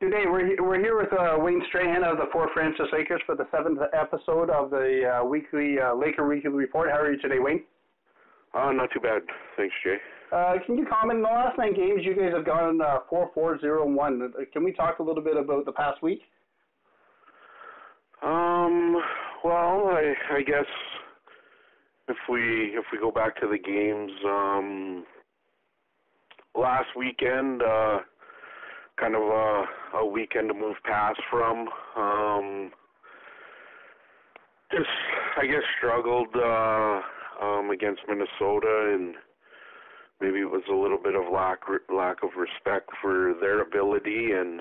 Today we're we're here with uh, Wayne Strachan of the Fort Frances Lakers for the seventh episode of the uh, weekly uh, Laker Weekly Report. How are you today, Wayne? Uh, not too bad. Thanks, Jay. Uh, can you comment on the last nine games? You guys have gone uh, four four zero one. Can we talk a little bit about the past week? Um, well, I I guess if we if we go back to the games, um, last weekend, uh, kind of a, a weekend to move past from. Um, just I guess struggled uh, um, against Minnesota and maybe it was a little bit of lack lack of respect for their ability and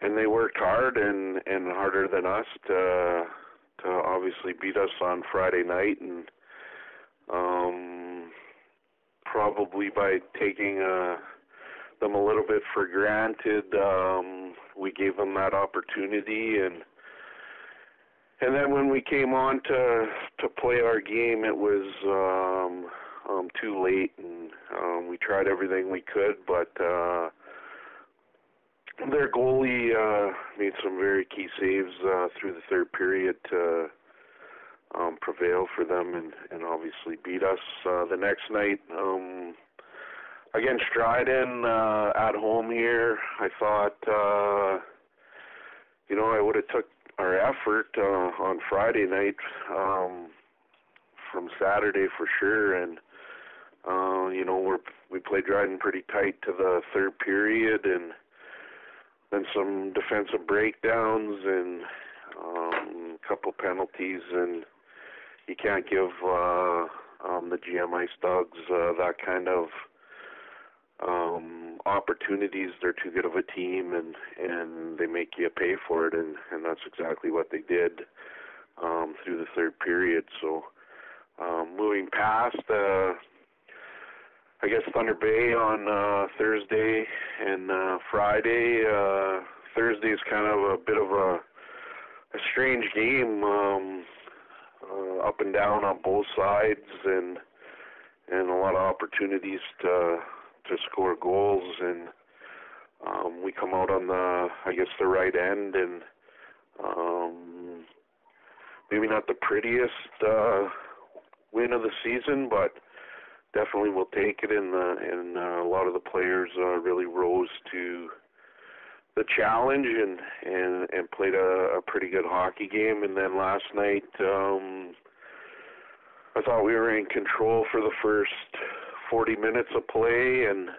and they worked hard and and harder than us to to obviously beat us on Friday night and um probably by taking uh them a little bit for granted um we gave them that opportunity and and then when we came on to to play our game it was um um too late and um we tried everything we could but uh their goalie uh, made some very key saves uh, through the third period to um, prevail for them and, and obviously beat us. Uh, the next night um, against Dryden uh, at home here, I thought, uh, you know, I would have took our effort uh, on Friday night um, from Saturday for sure, and uh, you know, we're we played Dryden pretty tight to the third period and then some defensive breakdowns and um, a couple penalties, and you can't give uh, um, the GM Ice Dogs uh, that kind of um, opportunities. They're too good of a team, and and they make you pay for it, and and that's exactly what they did um, through the third period. So um, moving past. Uh, I guess Thunder Bay on uh, Thursday and uh, Friday. Uh, Thursday is kind of a bit of a, a strange game, um, uh, up and down on both sides, and and a lot of opportunities to to score goals. And um, we come out on the, I guess, the right end, and um, maybe not the prettiest uh, win of the season, but definitely we'll take it, and the and uh, a lot of the players uh, really rose to the challenge and and and played a, a pretty good hockey game. And then last night, um, I thought we were in control for the first 40 minutes of play, and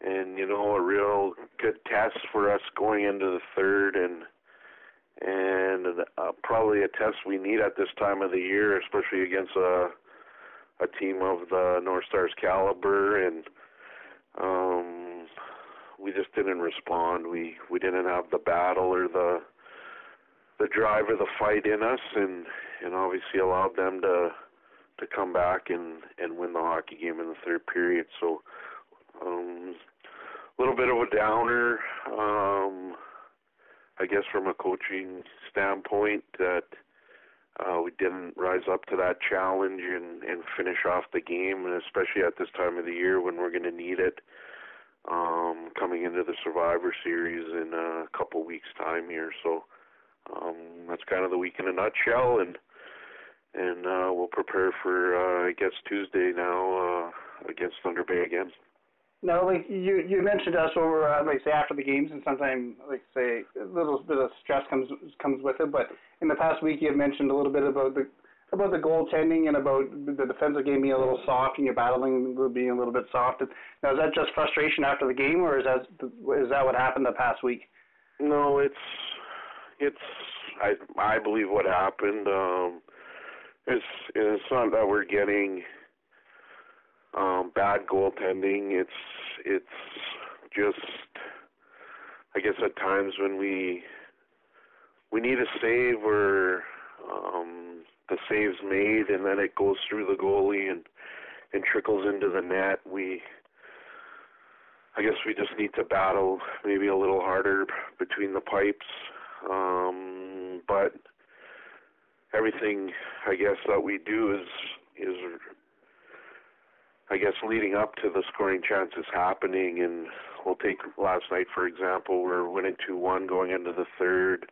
and you know a real good test for us going into the third, and and uh, probably a test we need at this time of the year, especially against a a team of the North Stars caliber, and um, we just didn't respond. We we didn't have the battle or the the drive or the fight in us, and and obviously allowed them to to come back and and win the hockey game in the third period. So um, a little bit of a downer, um, I guess, from a coaching standpoint that uh, we didn't rise up to that challenge and, and finish off the game, and especially at this time of the year when we're going to need it um, coming into the Survivor Series in a couple weeks' time here. So um, that's kind of the week in a nutshell, and and uh, we'll prepare for uh, I guess Tuesday now uh, against Thunder Bay again. Now, like you you mentioned us over, uh, like say after the games, and sometimes like say a little bit of stress comes comes with it. But in the past week, you have mentioned a little bit about the about the goaltending and about the defensive game being a little soft and you're battling being a little bit soft. Now, is that just frustration after the game, or is that is that what happened the past week? No, it's it's I I believe what happened. Um, it's it's not that we're getting um, bad goaltending. It's it's just I guess at times when we we need a save or um, the save's made and then it goes through the goalie and and trickles into the net. We I guess we just need to battle maybe a little harder between the pipes. Um, but everything I guess that we do is is I guess leading up to the scoring chances happening and we'll take last night for example. We're winning two one going into the third.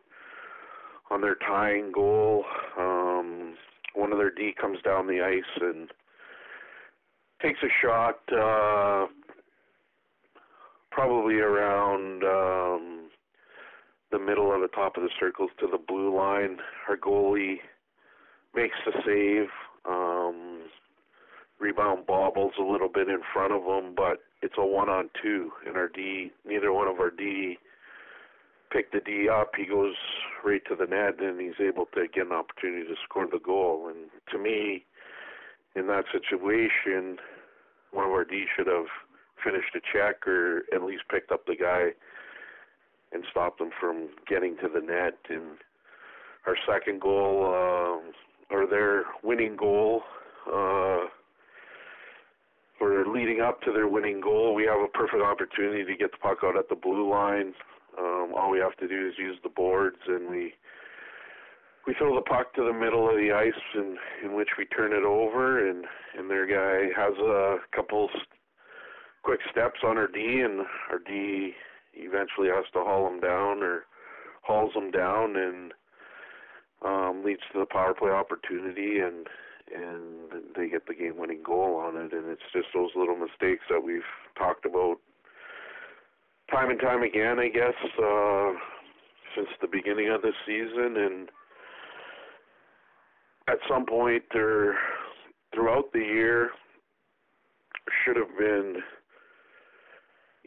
On their tying goal, um, one of their D comes down the ice and takes a shot, uh, probably around um, the middle of the top of the circles to the blue line. Our goalie makes the save. Um, rebound bobbles a little bit in front of him, but it's a one on two, and our D, neither one of our D pick the D up. He goes right to the net, and he's able to get an opportunity to score the goal. And to me, in that situation, one of our D should have finished a check or at least picked up the guy and stopped him from getting to the net. And our second goal, uh, or their winning goal, uh, for leading up to their winning goal, we have a perfect opportunity to get the puck out at the blue line. Um, all we have to do is use the boards, and we we throw the puck to the middle of the ice, in in which we turn it over, and and their guy has a couple quick steps on our D, and our D eventually has to haul him down or hauls him down, and um, leads to the power play opportunity, and and they get the game-winning goal on it. And it's just those little mistakes that we've talked about time and time again, I guess, uh, since the beginning of the season. And at some point, or throughout the year, should have been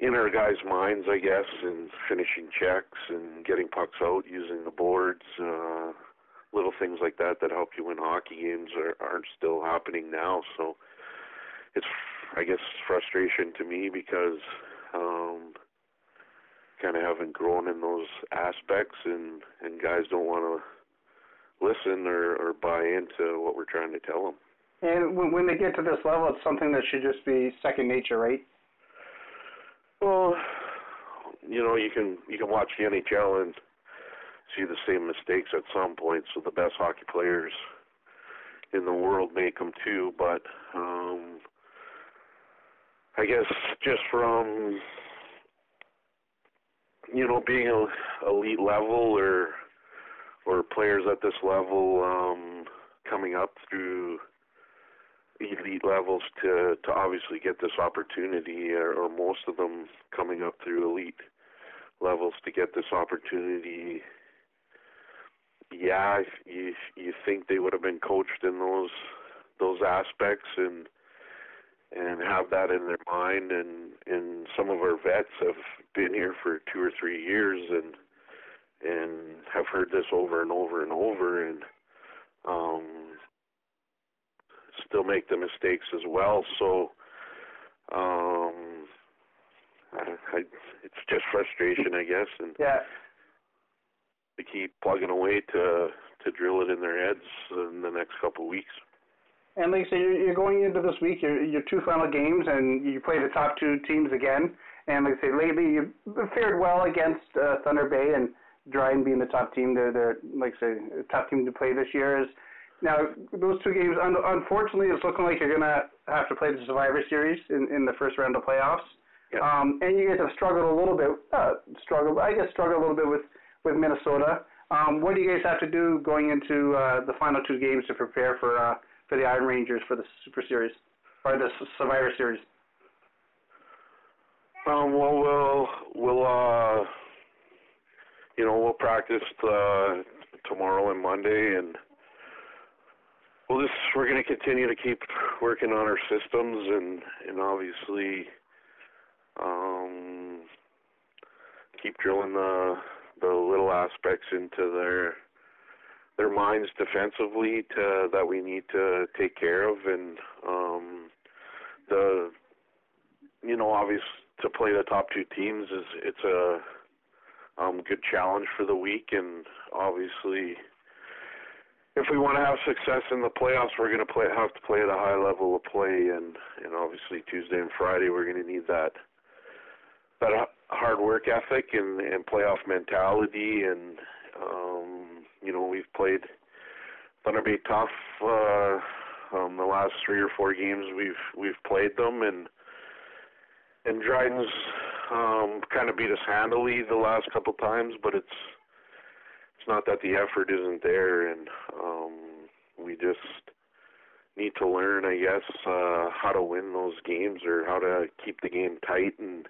in our guys' minds, I guess, in finishing checks and getting pucks out using the boards. Uh, little things like that that help you win hockey games are, aren't still happening now. So it's, I guess, frustration to me because um, kind of haven't grown in those aspects, and and guys don't want to listen or, or buy into what we're trying to tell them. And when they get to this level, it's something that should just be second nature, right? Well, you know, you can you can watch the NHL and see the same mistakes at some point. So the best hockey players in the world make them too. But um, I guess just from you know being a elite level or or players at this level um, coming up through elite levels to to obviously get this opportunity or, or most of them coming up through elite levels to get this opportunity. Yeah, you you think they would have been coached in those those aspects and and have that in their mind and and some of our vets have been here for two or three years and and have heard this over and over and over and um still make the mistakes as well so um I, I it's just frustration I guess and yeah to keep plugging away to to drill it in their heads in the next couple of weeks. And like I say, you're going into this week, your your two final games, and you play the top two teams again. And like I say, lately you've fared well against uh, Thunder Bay and Dryden being the top team. They're they're like I say, top team to play this year. Is now those two games. Un- unfortunately, it's looking like you're gonna have to play the Survivor Series in in the first round of playoffs. Yeah. Um, and you guys have struggled a little bit. Uh, struggled, I guess, struggled a little bit with with Minnesota. Um, what do you guys have to do going into uh, the final two games to prepare for uh, for the Iron Rangers for the Super Series or the Survivor Series? Um, well, we'll we'll uh, you know we'll practice uh, tomorrow and Monday, and we'll just we're going to continue to keep working on our systems and and obviously um, keep drilling the the little aspects into their their minds defensively to that we need to take care of and um the you know obvious to play the top two teams is it's a um good challenge for the week and obviously if we want to have success in the playoffs we're going to play have to play at a high level of play and and obviously Tuesday and Friday we're going to need that that hard work ethic and, and playoff mentality, and um, you know we've played Thunder Bay tough. Uh, um, the last three or four games we've we've played them, and and Dryden's um, kind of beat us handily the last couple times, but it's not that the effort isn't there, and um, we just need to learn, I guess, uh, how to win those games or how to keep the game tight and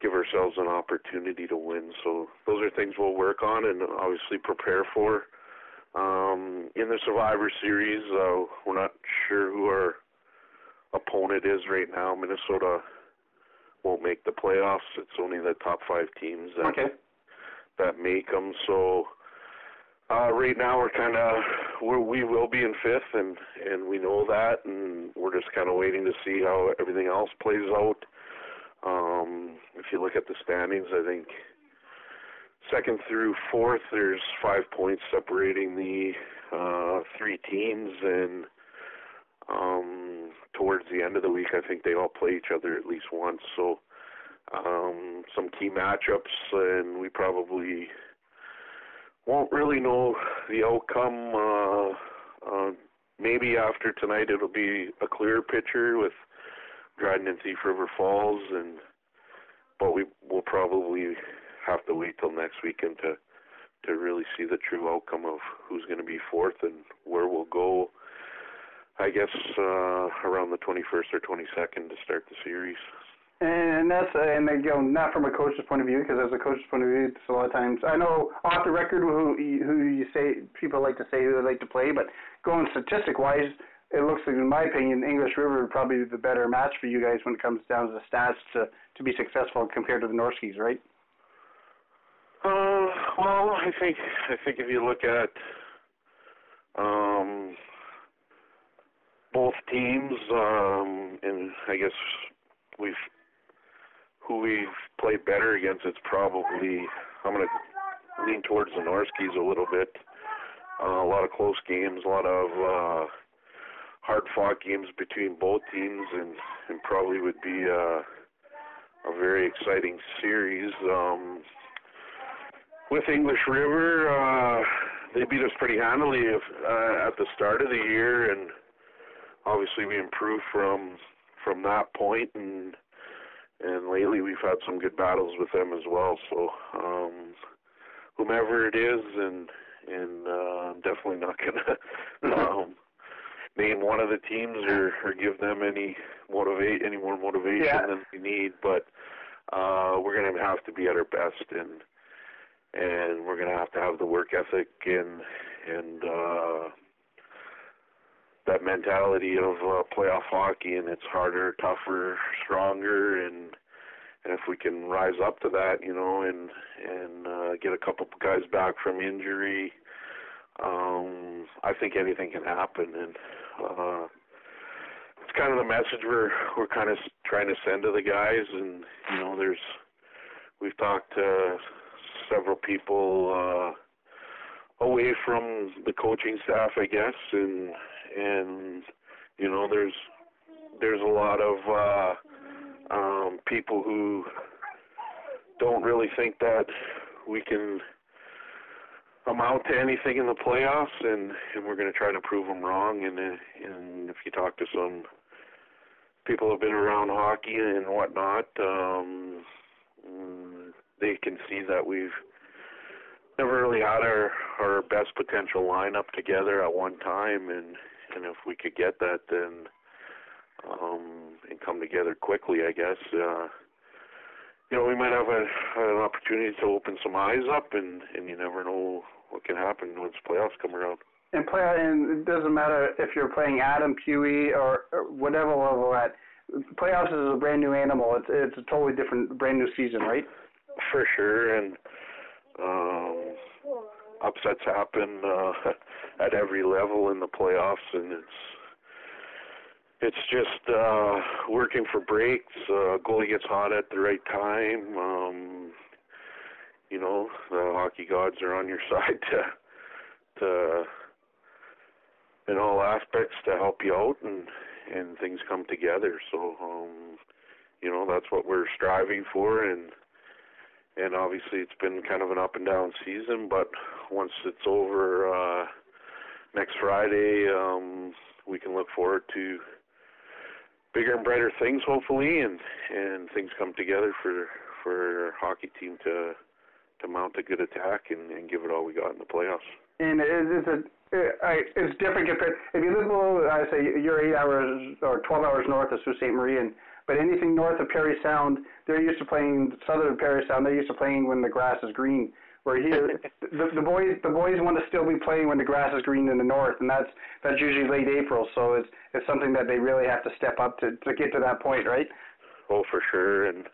give ourselves an opportunity to win. So those are things we'll work on and obviously prepare for. Um, in the Survivor Series, uh, we're not sure who our opponent is right now. Minnesota won't make the playoffs. It's only the top five teams that Okay. that make them. So uh, right now we're kind of we we will be in fifth, and and we know that, and we're just kind of waiting to see how everything else plays out. Um, if you look at the standings, I think second through fourth, there's five points separating the uh, three teams, and um, towards the end of the week, I think they all play each other at least once. So um, some key matchups, and we probably won't really know the outcome. Uh, uh, maybe after tonight, it'll be a clearer picture with Dryden and Thief River Falls, and but we will probably have to wait till next weekend to to really see the true outcome of who's going to be fourth and where we'll go. I guess uh, around the 21st or 22nd to start the series. And that's and you know not from a coach's point of view because as a coach's point of view, it's a lot of times I know off the record who who you say people like to say who they like to play, but going statistic wise, it looks like in my opinion English River would probably be the better match for you guys when it comes down to the stats to to be successful compared to the Norskies, right? Uh, well, I think I think if you look at um, both teams, um, and I guess we've who we've played better against, it's probably I'm going to lean towards the Norskies a little bit. Uh, a lot of close games, a lot of uh, hard-fought games between both teams, and, and probably would be uh, a very exciting series. Um, with English River, uh, they beat us pretty handily if, uh, at the start of the year, and obviously we improved from from that point, and and lately we've had some good battles with them as well. So um, whomever it is, and and uh, I'm definitely not gonna um, name one of the teams or, or give them any motivate any more motivation Yeah. than we need, but uh, we're gonna have to be at our best and and we're gonna have to have the work ethic and and uh that mentality of uh, playoff hockey and it's harder, tougher, stronger and and if we can rise up to that, you know, and and uh get a couple guys back from injury, um I think anything can happen and uh it's kind of the message we're we're kind of trying to send to the guys and you know there's we've talked to several people uh away from the coaching staff I guess and and you know there's there's a lot of uh um people who don't really think that we can amount to anything in the playoffs and and we're going to try to prove them wrong and uh, and if you talk to some people who've been around hockey and whatnot um they can see that we've never really had our our best potential lineup together at one time and and if we could get that then um and come together quickly I guess uh you know we might have a an opportunity to open some eyes up and and you never know what can happen once playoffs come around And play and it doesn't matter if you're playing Atom Peewee or, or whatever level at. Playoffs is a brand new animal. It's it's a totally different, brand new season, right? for sure and um upsets happen uh at every level in the playoffs and it's it's just uh working for breaks uh goalie gets hot at the right time um you know the hockey gods are on your side to to in all aspects to help you out and and things come together. So um you know that's what we're striving for and and obviously it's been kind of an up and down season but once it's over uh next Friday um we can look forward to bigger and brighter things hopefully and and things come together for for our hockey team to to mount a good attack and, and give it all we got in the playoffs. And is, it it's different compared if you live below I say you're eight hours or twelve hours north of Sault Ste. Marie and but anything north of Parry Sound, they're used to playing southern Parry Sound. They're used to playing when the grass is green. Where here, the, the boys the boys want to still be playing when the grass is green in the north, and that's that's usually late April. So it's it's something that they really have to step up to to get to that point, right? Oh, for sure, and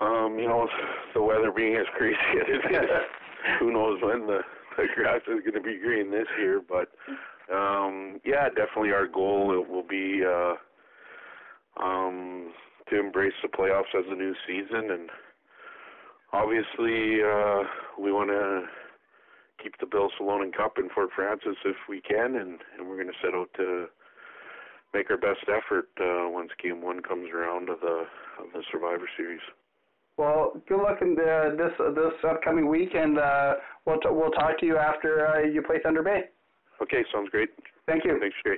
um, you know, the weather being as crazy as it is, who knows when the the grass is going to be green this year, but um, yeah, definitely our goal it will be uh, um, to embrace the playoffs as a new season, and obviously uh, we want to keep the Bill Salonen Cup in Fort Frances if we can, and, and we're going to set out to make our best effort uh, once Game One comes around of the of the Survivor Series. Well, good luck in the, this this upcoming week, and uh, we'll t- we'll talk to you after uh, you play Thunder Bay. Okay, sounds great. Thank you. Thanks, Jay.